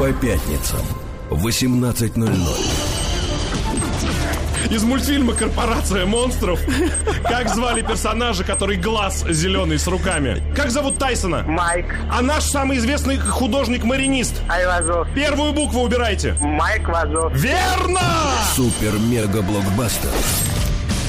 По пятницам в 18.00. Из мультфильма «Корпорация монстров». Как звали персонажа, который глаз зеленый с руками? Как зовут Тайсона? Майк А наш самый известный художник-маринист? Айвазов. Первую букву убирайте. Майк Вазов. Верно! Супер-мега-блокбастер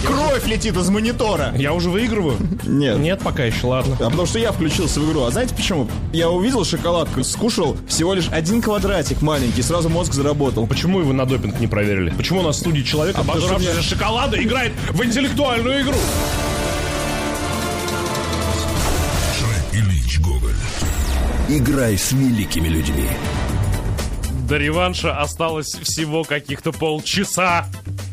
Кровь летит из монитора. Я уже выигрываю? Нет. Нет, пока еще, ладно. А потому что я включился в игру. А знаете почему? Я увидел шоколадку, скушал всего лишь один квадратик маленький, сразу мозг заработал. Почему его на допинг не проверили? Почему у нас в студии человек, что обожравшийся мне- шоколада, играет в интеллектуальную игру? Ильич Гоголь. Играй с великими людьми. До реванша осталось всего каких-то полчаса.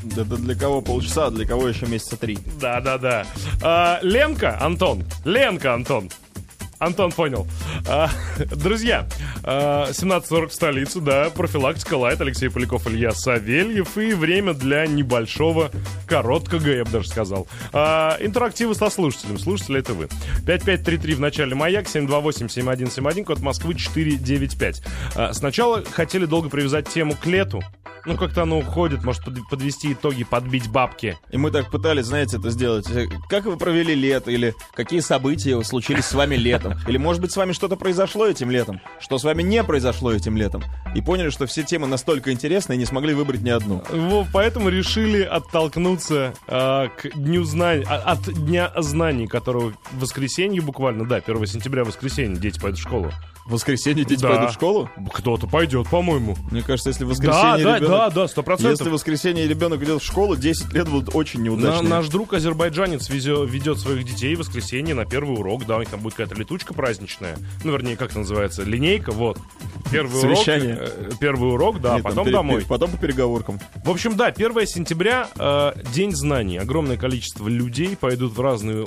Да, да для кого полчаса, а для кого еще месяца три. Да-да-да. А, Ленка, Антон. Ленка, Антон. Антон понял. А, друзья, а, 17.40 в столице, да, профилактика лайт, Алексей Поляков, Илья Савельев и время для небольшого, короткого, я бы даже сказал, а, интерактива со слушателем. Слушатели это вы. 5533 в начале маяк, 728-7171, код Москвы 495. А, сначала хотели долго привязать тему к лету. Ну, как-то оно уходит, может под- подвести итоги, подбить бабки. И мы так пытались, знаете, это сделать. Э, Как вы провели лето? Или какие события случились с вами летом? Или, может быть, с вами что-то произошло этим летом? Что с вами не произошло этим летом? И поняли, что все темы настолько интересны и не смогли выбрать ни одну. Во, поэтому решили оттолкнуться а, к дню знаний, а, от дня знаний, которого в воскресенье буквально, да, 1 сентября воскресенье, дети пойдут в школу. В воскресенье дети Да. пойдут в школу? Кто-то пойдет, по-моему. Мне кажется, если в воскресенье да, ребенок... да, да, сто Если в процентов. воскресенье ребенок идет в школу, 10 лет будут очень На- неудачными. наш друг азербайджанец ведет своих детей в воскресенье на первый урок, да, у них там будет какая-то летучка праздничная, ну, вернее, как это называется, линейка, вот. Первый Совещание. урок, э, первый урок, да, Нет, потом пере- домой. Потом по переговоркам. В общем, да, 1 сентября э, день знаний. Огромное количество людей пойдут в разные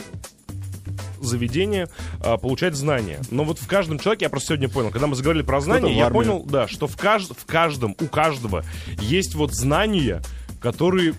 заведения э, получать знания. Но вот в каждом человеке, я просто сегодня понял, когда мы заговорили про знания, я понял, да, что в, кажд- в каждом, у каждого есть вот знания, которые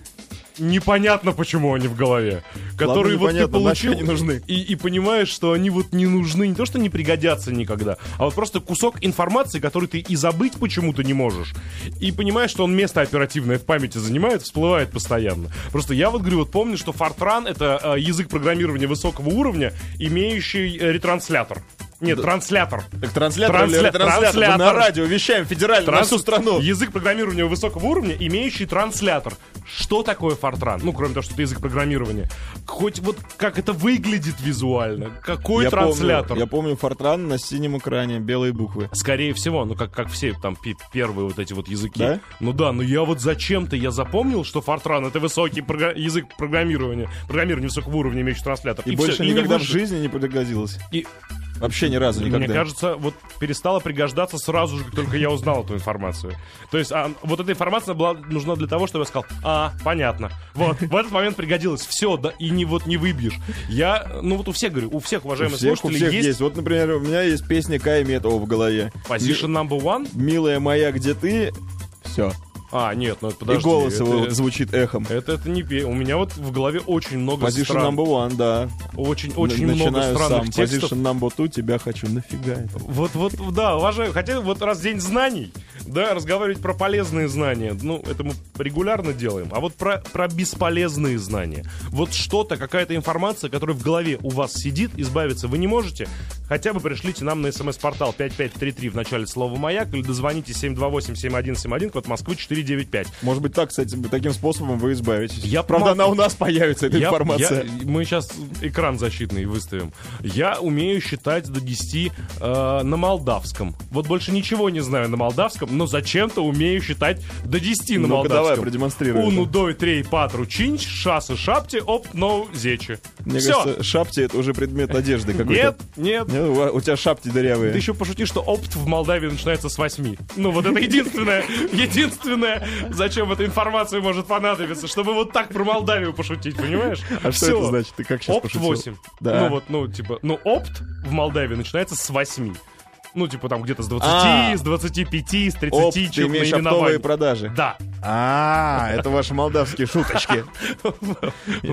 непонятно, почему они в голове. Которые вот ты получил нужны. И, и понимаешь, что они вот не нужны, не то, что не пригодятся никогда, а вот просто кусок информации, который ты и забыть почему-то не можешь. И понимаешь, что он место оперативное в памяти занимает, всплывает постоянно. Просто я вот говорю, вот помню, что Fortran — это э, язык программирования высокого уровня, имеющий э, ретранслятор. Нет, транслятор. Так транслятор или Трансля- ретранслятор? Мы транслятор. на радио вещаем федерально на Транс- всю страну. Язык программирования высокого уровня, имеющий транслятор. Что такое Fortran? Ну, кроме того, что это язык программирования. Хоть вот как это выглядит визуально. Какой Я транслятор? Помню, я помню Фортран на синем экране, белые буквы. Скорее всего, ну как, как все там первые вот эти вот языки. Да? Ну да, но я вот зачем-то я запомнил, что Fortran это высокий прога- язык программирования, программирования высокого уровня, имеющий транслятор. И, всё, больше и не никогда в жизни не пригодилось. И Вообще ни разу никогда. Мне кажется, вот перестала пригождаться сразу же, как только я узнал эту информацию. То есть а, вот эта информация была нужна для того, чтобы я сказал, а, понятно. Вот, в этот момент пригодилось. Все, да, и не вот не выбьешь. Я, ну вот у всех говорю, у всех у уважаемых всех, у слушателей всех есть, есть. Вот, например, у меня есть песня Кая Метова в голове. position number one. Милая моя, где ты? Все. А, нет, ну это И подожди. голос это, его звучит эхом. это, это не пе- У меня вот в голове очень много Position стран. number one, да. Очень, очень Н- много Начинаю странных сам. текстов. Position number two, тебя хочу. Нафига это? Вот, вот, да, уважаю. Хотя вот раз день знаний, да, разговаривать про полезные знания, ну, это мы регулярно делаем. А вот про, про бесполезные знания. Вот что-то, какая-то информация, которая в голове у вас сидит, избавиться вы не можете, хотя бы пришлите нам на смс-портал 5533 в начале слова «Маяк» или дозвоните 728-7171, код Москвы 495. Может быть, так, кстати, таким способом вы избавитесь. Я Правда, помог- она у нас появится, эта Я- информация. я- мы сейчас экран защитный выставим. Я умею считать до 10 э, на молдавском. Вот больше ничего не знаю на молдавском, но зачем-то умею считать до 10 на давай, молдавском. продемонстрируй Уну, это. дой, трей, патру, чинч, шасы, шапти, оп, ноу, зечи. Мне Все. кажется, шапти это уже предмет одежды какой-то. Нет, нет. У тебя шапти дырявые. Ты еще пошути, что опт в Молдавии начинается с 8. Ну, вот это единственное, единственное, зачем эта информация может понадобиться, чтобы вот так про Молдавию пошутить, понимаешь? А что это значит? Ты как сейчас Опт пошутил? 8. Да. Ну вот, ну, типа, ну, опт в Молдавии начинается с 8. Ну, типа, там где-то с 20, А. с 25, с 30 Опт, ты имеешь оптовые продажи. Да. А, это ваши молдавские шуточки.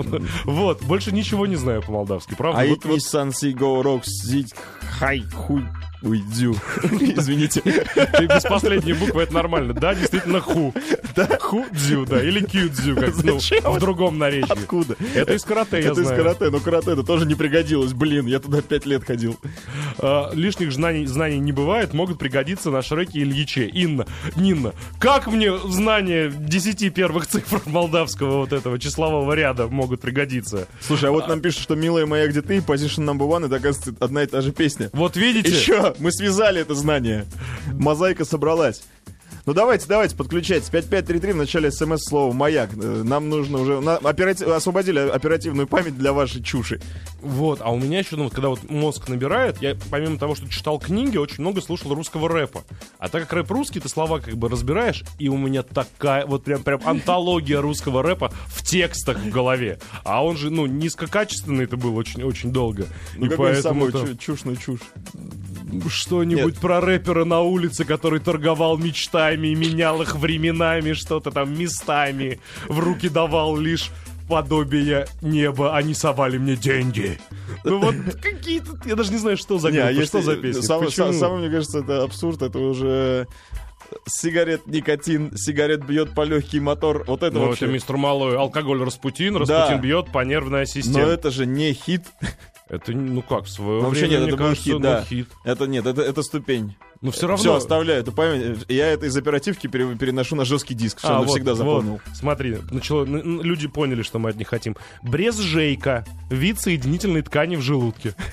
Вот, больше ничего не знаю по-молдавски, правда? А Nissan Sigo Rock Zig Хай Хуй. Ой, дзю. Извините. Ты без последней буквы, это нормально. Да, действительно, ху. Да? Ху дзю, да, или кью дзю, как ну, в другом наречии. Откуда? Это из карате, я Это из знаю. карате, но карате это тоже не пригодилось. Блин, я туда пять лет ходил. А, лишних знаний, знаний не бывает, могут пригодиться на Шреке и Ильиче. Инна, Нинна, как мне знания 10 первых цифр молдавского вот этого числового ряда могут пригодиться? Слушай, а вот нам пишут, что «Милая моя, где ты?» Position number one, это, оказывается, одна и та же песня. Вот видите? Еще, мы связали это знание. Мозаика собралась. Ну давайте, давайте, подключайтесь. 5533 в начале смс слова «Маяк». Э, Нам нужно уже... на- операти- Освободили оперативную память для вашей чуши. Вот, а у меня еще, ну вот когда вот мозг набирает, я помимо того, что читал книги, очень много слушал русского рэпа. А так как рэп русский, ты слова как бы разбираешь, и у меня такая вот прям прям антология русского рэпа в текстах в голове. А он же, ну, низкокачественный это был очень очень долго. Ну и поэтому самую там чу- чушную чушь. Что-нибудь про рэпера на улице, который торговал мечтами и менял их временами, что-то там местами, в руки давал лишь подобие неба, они совали мне деньги. Ну вот какие-то, я даже не знаю, что за Не, а группа, если- что за песня, Самое, почему? са- самое, мне кажется, это абсурд, это уже сигарет, никотин, сигарет бьет по легкий мотор. Вот это Ну, вообще. это мистер Малой. Алкоголь Распутин, Распутин бьет по нервной Но системе. это же не хит. Это, ну как, в свое Вообще время, нет, это был кажется, хит, ну, да. хит. Это нет, это, это ступень. Но все равно... Все, оставляю эту память. Я это из оперативки пере- переношу на жесткий диск, что А, он вот, навсегда вот. запомнил. Смотри, начало, люди поняли, что мы от них хотим. Брезжейка. Вид соединительной ткани в желудке.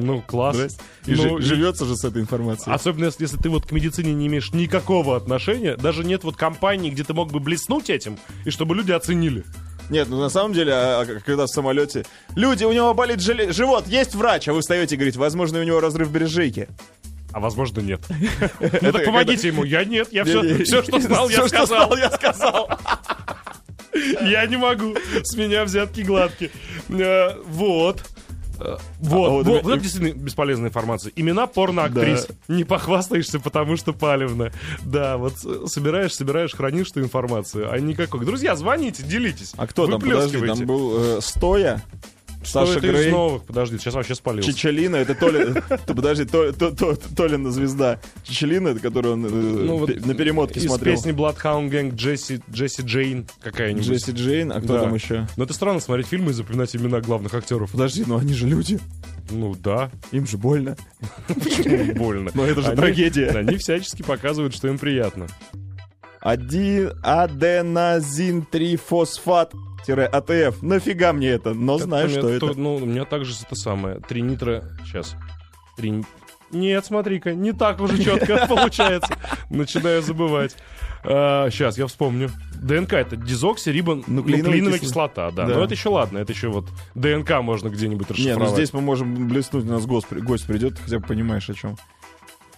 Ну, класс. Здрасте. И Ну, жи- живется же с этой информацией. Особенно если, если ты вот к медицине не имеешь никакого отношения, даже нет вот компании, где ты мог бы блеснуть этим, и чтобы люди оценили. Нет, ну на самом деле, а, а, когда в самолете... Люди, у него болит желе- живот, есть врач, а вы встаете и говорите, возможно, у него разрыв бережейки. А возможно, нет. Ну так помогите ему. Я нет, я все, что знал, я сказал. я сказал. Я не могу. С меня взятки гладкие. Э, Вот. Э, Вот, А вот вот, вот это действительно бесполезная информация. Имена порноактрис. Не похвастаешься, потому что палевно. Да, вот э, собираешь, собираешь, хранишь эту информацию, а никакой. Друзья, звоните, делитесь. А кто там? Подожди, там был э, Стоя, Что Саша это из Грей, новых? Подожди, сейчас вообще спалился. Чечелина, это Толя... Подожди, То- То- То- Толина звезда. Чечелина, это которую он э, Ну, на перемотке из смотрел. песни Bloodhound Gang Джесси, Джейн какая-нибудь. Джесси Джейн, а кто там еще? Но это странно смотреть фильмы и запоминать имена главных актеров. Подожди, ну они же люди, Ну да, им же больно. почему больно. Но это же трагедия. Они всячески показывают, что им приятно. Один аденозин-трифосфат АТФ. Нафига мне это? Но знаю, Это что у меня это. то- Ну, у меня также это самое. Три нитро... Сейчас. Три... Нет, смотри-ка, не так уже четко получается. Начинаю забывать. сейчас, я вспомню. ДНК это дезоксирибонуклеиновая кислота, да. Да. Но это еще ладно, это еще вот ДНК можно где-нибудь расшифровать. ну здесь мы можем блеснуть, у нас гость, гость придет, хотя бы понимаешь о чем.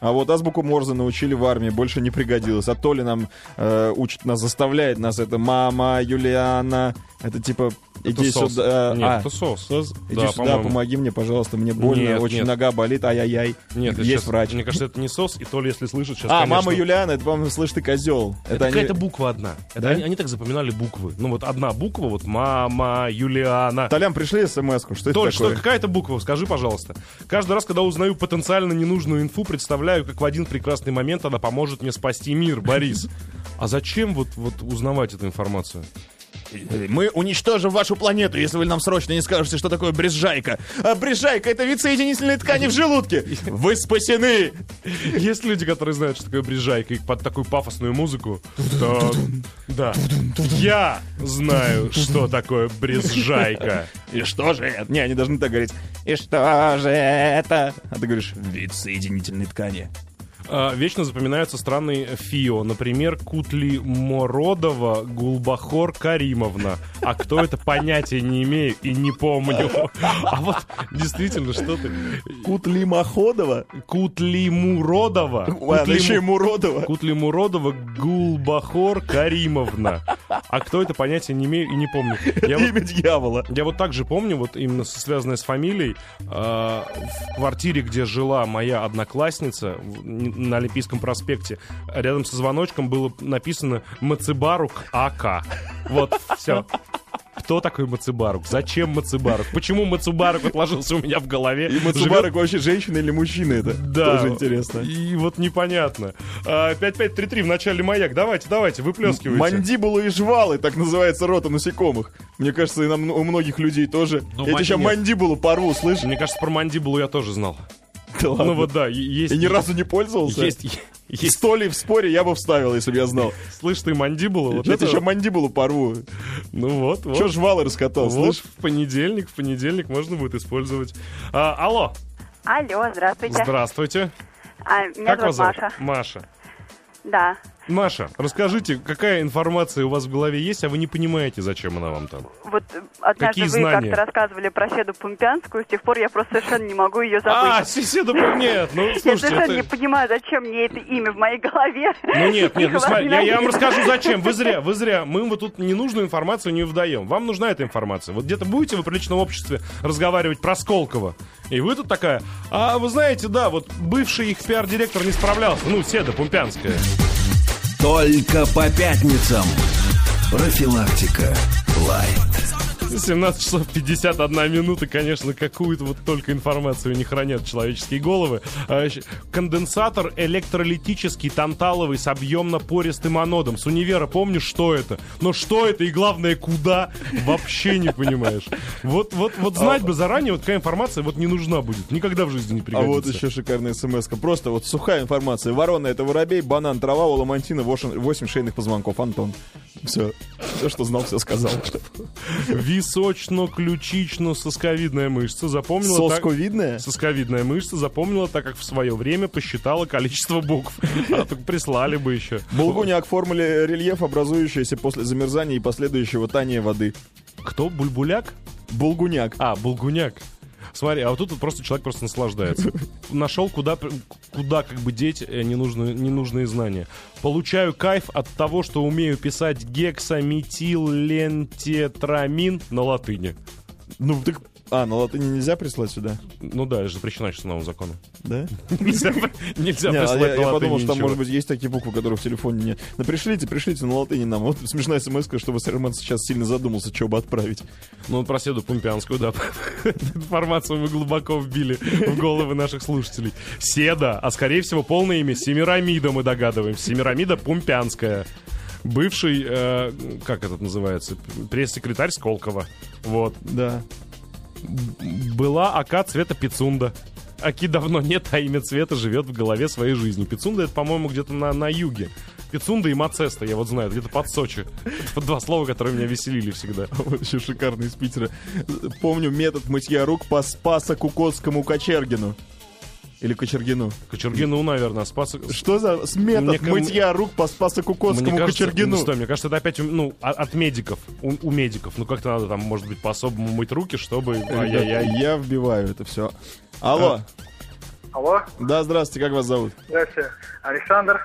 А вот азбуку Морзе научили в армии, больше не пригодилось. А то ли нам э, учит нас, заставляет нас это мама, Юлиана. Это типа Это иди сос. сюда. Нет, а, это сос. сос? Иди Да, сюда, по-моему. помоги мне, пожалуйста, мне больно, Нет, очень нет. нога болит, ай-яй-яй. Нет, это есть щас- врач. Мне кажется, это не сос, и то ли, если слышит сейчас, а, конечно, мама Юлиана, это, по-моему, слышь ты козел. Это, они- какая-то буква одна. Это Да? они, они так запоминали буквы. Ну вот одна буква, вот мама, Юлиана. Толям, пришли смс-ку, что это Толь, что такое? какая-то буква, скажи, пожалуйста. Каждый раз, когда узнаю потенциально ненужную инфу, представляю, как в один прекрасный момент она поможет мне спасти мир, Борис. А зачем вот, вот узнавать эту информацию? Мы уничтожим вашу планету, если вы нам срочно не скажете, что такое брезжайка. А брезжайка — это вид соединительной ткани в желудке. Вы спасены! Есть люди, которые знают, что такое брижайка, и под такую пафосную музыку. то- Да. Я знаю, что такое брезжайка. И что же это? Не, они должны так говорить. И что же это? А ты говоришь, вид соединительной ткани. А, Вечно запоминаются странные ФИО. Например, Кутли Мородова Гулбахор Каримовна. А кто это, понятия не имею и не помню. А вот действительно, что ты? Кутли Маходова? Кутли Муродова. Ладно, еще и Му- Муродова. Кутли Муродова Гулбахор Каримовна. А кто это, понятия не имею и не помню. Я вот Имя дьявола. я вот также помню, вот именно связанное с фамилией, э, в квартире, где жила моя одноклассница на Олимпийском проспекте, рядом со звоночком было написано Мацебарук АК. Вот, все. Кто такой Мацебарук? Зачем Мацебарук? Почему Мацебарук отложился у меня в голове? И Мацубарок вообще женщина или мужчина это? Да. Тоже интересно. И вот непонятно. А, 5533 в начале маяк. Давайте, давайте, выплескивайте. Мандибулы и жвалы, так называется рота насекомых. Мне кажется, и нам- у многих людей тоже. Ну, я тебе сейчас мандибулу порву, слышишь? Мне кажется, про мандибулу я тоже знал. Да ладно. Ну вот да, есть... И ни разу не пользовался? Есть, есть, Сто ли в споре я бы вставил, если бы я знал. слышь ты, мандибула, вот я это... еще мандибулу порву. Ну вот, вот. Че жвалы раскатал, вот слышь? в понедельник, в понедельник можно будет использовать. А, алло, Алло, здравствуйте. здравствуйте. А, меня как вас зовут зовут? Маша. Маша. Да. Маша, расскажите, какая информация у вас в голове есть, а вы не понимаете, зачем она вам там? Вот э, однажды Какие вы знания? как-то рассказывали про Седу Пумпянскую, с тех пор я просто совершенно не могу ее А, забыть. соседа, нет, ну я слушайте, совершенно не понимаю, зачем мне это имя в моей голове. Ну нет, нет, ну смотри, я, я вам расскажу зачем. Вы зря, вы зря. Мы вот тут ненужную информацию не выдаем. Вам нужна эта информация. Вот где-то будете вы в приличном обществе разговаривать про Сколково. И вы тут такая, а вы знаете, да, вот бывший их пиар-директор не справлялся. Ну, Седа Пумпянская. Только по пятницам. Профилактика. Лайт. 17 часов 51 минута, конечно, какую-то вот только информацию не хранят человеческие головы. А, Конденсатор электролитический танталовый с объемно-пористым анодом. С универа помнишь, что это? Но что это и главное, куда? Вообще не понимаешь. Вот, вот, вот знать бы заранее, вот такая информация вот не нужна будет. Никогда в жизни не А пригодится. вот еще шикарная смс -ка. Просто вот сухая информация. Ворона это воробей, банан, трава, у ламантина, 8 шейных позвонков. Антон. Все. Все, что знал, все сказал. Височно-ключично-сосковидная мышца. Запомнила так- Сосковидная? Сосковидная мышца запомнила, так как в свое время посчитала количество букв. А так прислали бы еще. Булгуняк формуле рельеф, образующийся после замерзания и последующего тания воды. Кто? Бульбуляк? Булгуняк. А, булгуняк. Смотри, а вот тут просто человек просто наслаждается. Нашел, куда, куда как бы деть э, ненужные, ненужные знания. Получаю кайф от того, что умею писать гексаметилентетрамин на латыни. Ну, так... А, на латыни нельзя прислать сюда? Ну да, это запрещено сейчас новым законом. Да? Нельзя, нельзя Не, а прислать я, подумал, что там, может быть, есть такие буквы, которые в телефоне нет. Ну, пришлите, пришлите на латыни нам. Вот смешная смс чтобы Серман сейчас сильно задумался, что бы отправить. Ну, про Седу Пумпянскую, да. Информацию мы глубоко вбили в головы наших слушателей. Седа, а скорее всего полное имя Семирамида, мы догадываемся. Семирамида Пумпянская. Бывший, э, как это называется, пресс-секретарь Сколково. Вот. Да. Была АК цвета Пицунда. Аки давно нет, а имя цвета живет в голове своей жизни. Пицунда это, по-моему, где-то на, на юге. Пицунда и Мацеста, я вот знаю, где-то под Сочи. Это два слова, которые меня веселили всегда. Вот еще шикарный из Питера. Помню метод мытья рук по Спаса Кукотскому Кочергину. Или Кочергину. Кочергину, наверное, спас... Что за с метод Мне мытья рук по Спаса Кукотскому Мне кажется, Кочергину? ну, что, мне кажется, это опять ну, а- от медиков, у, у медиков. Ну, как-то надо там, может быть, по-особому мыть руки, чтобы... Ай-яй-яй. Я вбиваю это все. Алло. Алло, Да, здравствуйте, как вас зовут? здравствуйте. Александр.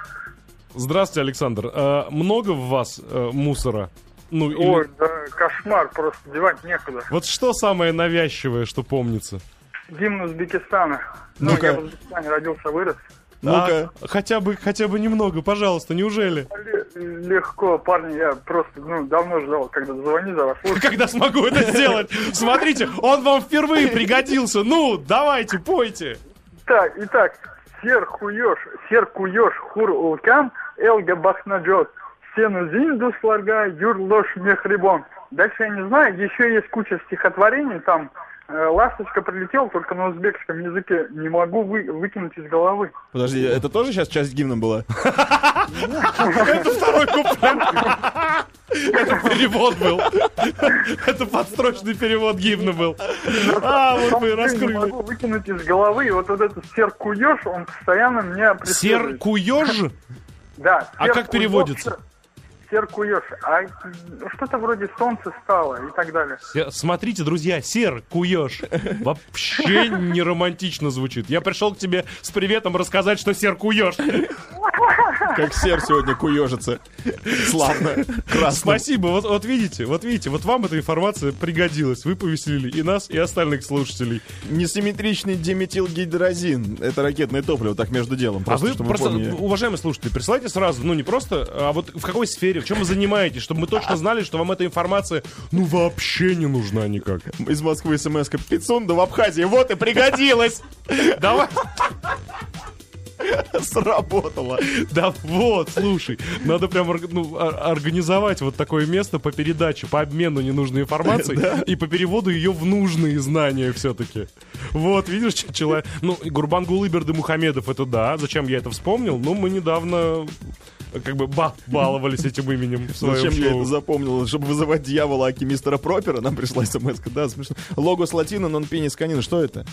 Здравствуйте, Александр. А, много в вас э, мусора? Ну, или- Ой, да кошмар, просто девать некуда. Вот что самое навязчивое, что помнится? Гимн Узбекистана. Ну, Ну-ка. я в Узбекистане родился, вырос. Ну-ка. А, хотя бы, хотя бы немного, пожалуйста, неужели? Ле- Легко, парни, я просто, ну, давно ждал, когда звони за вас. Когда смогу это сделать? Смотрите, он вам впервые пригодился. Ну, давайте, пойте. Так, итак, сер хуёш, сер куёш хур улкан, элга бахнаджот, сену зинду сларга, юр ложь мехрибон. Дальше я не знаю, еще есть куча стихотворений, там «Ласточка прилетела», только на узбекском языке, не могу вы- выкинуть из головы. Подожди, это тоже сейчас часть гимна была? Это второй куплет. Это перевод был. Это подстрочный перевод гимна был. А, вот мы Не раскрыли. могу выкинуть из головы, и вот, вот этот сер куёж, он постоянно меня преследует. Серкуёж? Да. А как переводится? Сер куёж. А ну, что-то вроде солнце стало и так далее. Се- Смотрите, друзья, сер куешь. Вообще не романтично звучит. Я пришел к тебе с приветом рассказать, что сер куешь. Как сер сегодня куежится. Славно. Красно. Спасибо. Вот, вот видите, вот видите, вот вам эта информация пригодилась. Вы повеселили и нас, и остальных слушателей. Несимметричный диметилгидрозин. Это ракетное топливо, так между делом. Просто, а вы чтобы просто, помнили. уважаемые слушатели, присылайте сразу, ну не просто, а вот в какой сфере, чем вы занимаетесь, чтобы мы точно знали, что вам эта информация, ну вообще не нужна никак. Из Москвы смс-ка. Пицунда в Абхазии. Вот и пригодилась. Давай, Сработало. да вот, слушай, надо прям ну, ор- организовать вот такое место по передаче, по обмену ненужной информацией и по переводу ее в нужные знания все-таки. Вот, видишь, человек... Ну, и Гурбангул Иберды Мухамедов, это да. Зачем я это вспомнил? Ну, мы недавно как бы ба- баловались этим именем в своем Зачем я шоу. это запомнил? Чтобы вызывать дьявола Аки мистера Пропера, нам пришла смс -ка. Да, смешно. Логос латино, нон пенис канина. Что это?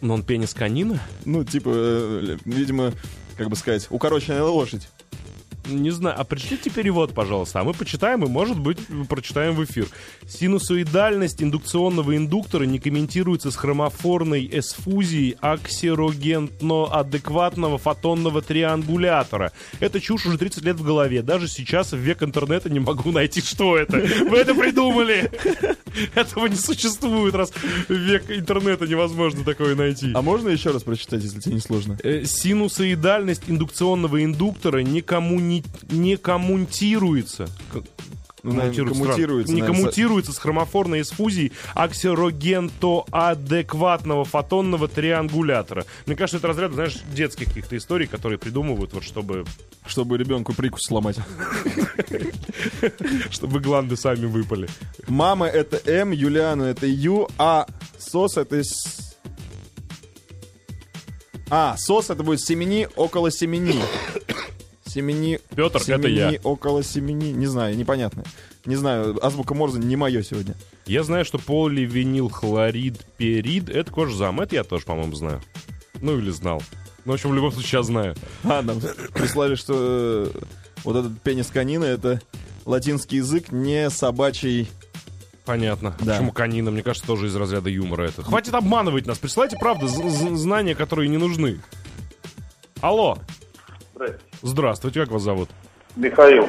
Но он пенис канина? Ну, типа, э, видимо, как бы сказать, укороченная лошадь. Не знаю, а пришлите перевод, пожалуйста, а мы почитаем и, может быть, прочитаем в эфир. Синусоидальность индукционного индуктора не комментируется с хромофорной эсфузией аксирогентно-адекватного фотонного триангулятора. Это чушь уже 30 лет в голове. Даже сейчас, в век интернета, не могу найти, что это. Вы это придумали! Этого не существует, раз век интернета невозможно такое найти. А можно еще раз прочитать, если тебе не сложно? Э, синусоидальность индукционного индуктора не, коммуни... не коммутируется. К- Ну, наверное, коммутируется, не наверное, коммутируется с хромофорной эсфузией аксирогентоадекватного фотонного триангулятора. Мне кажется, это разряд, знаешь, детских каких-то историй, которые придумывают, вот чтобы, Чтобы ребенку прикус сломать. чтобы гланды сами выпали. Мама это М, Юлиана это Ю, а сос это... А, сос это будет семени около семени. Семени... Петр, это семени я. около семени. Не знаю, непонятно. Не знаю, азбука Морзе не мое сегодня. Я знаю, что поливинилхлорид перид — это кожзам. Это я тоже, по-моему, знаю. Ну, или знал. Ну, в общем, в любом случае, сейчас знаю. А, нам прислали, что э, вот этот пенис канина это латинский язык, не собачий... Понятно. Да. Почему канина? Мне кажется, тоже из разряда юмора это. Хватит обманывать нас. Присылайте, правда, знания, которые не нужны. Алло. Здравствуйте. Здравствуйте, как вас зовут? Михаил,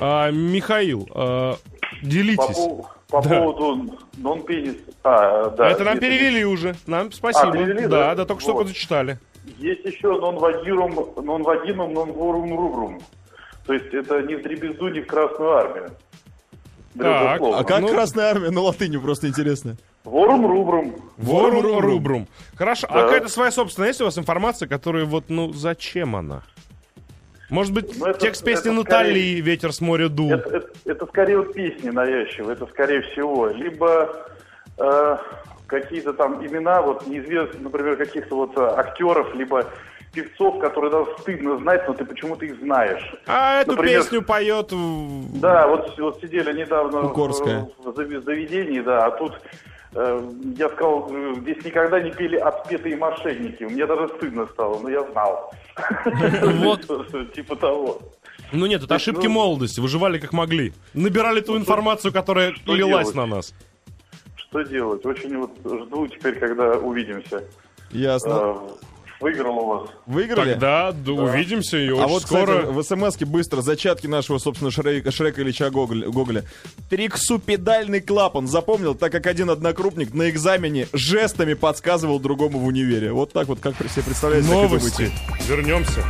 А, Михаил, а, по, делитесь. пов- по Да. поводу нон-пенис... А, да. это нам есть- перевели уже. Нам спасибо. А, перевели, да, да? да, только что Вот. зачитали. Есть еще нон-вадирум, нон-вадинум, нон-ворум рубрум. То есть это не в дребезду, не в Красную Армию. Так. А как Ну- Красная Армия на латыни, просто интересно. Ворум рубрум. Ворум рубрум. Хорошо. А Да. какая-то своя собственная есть у вас информация, которая вот, ну, зачем она? Может быть, Ну, это- текст песни это Натали скорее- «Ветер с моря дул». Это, это- это скорее вот песни навязчивые, это скорее всего. Либо э, какие-то там имена, вот неизвестных, например, каких-то вот э, актеров, либо певцов, которые даже стыдно знать, но ты почему-то их знаешь. А эту Например, песню поет... Да, вот, вот сидели недавно Укорская. в, заведении, да, а тут э, я сказал, э, здесь никогда не пели отпетые мошенники. Мне даже стыдно стало, но я знал. Вот. Типа того. Ну нет, это ошибки ну- молодости. Выживали как могли. Набирали ту информацию, которая лилась на нас. Что делать? Очень вот жду теперь, когда увидимся. Ясно. Выиграл у вас. Выиграли? Тогда да, увидимся и очень А вот, скоро... кстати, в смс быстро зачатки нашего, собственно, Шрека, Шрека Ильича Гоголя. Триксупедальный клапан. Запомнил, так как один однокрупник на экзамене жестами подсказывал другому в универе. Вот так вот, как себе представляете, Новости. Вернемся.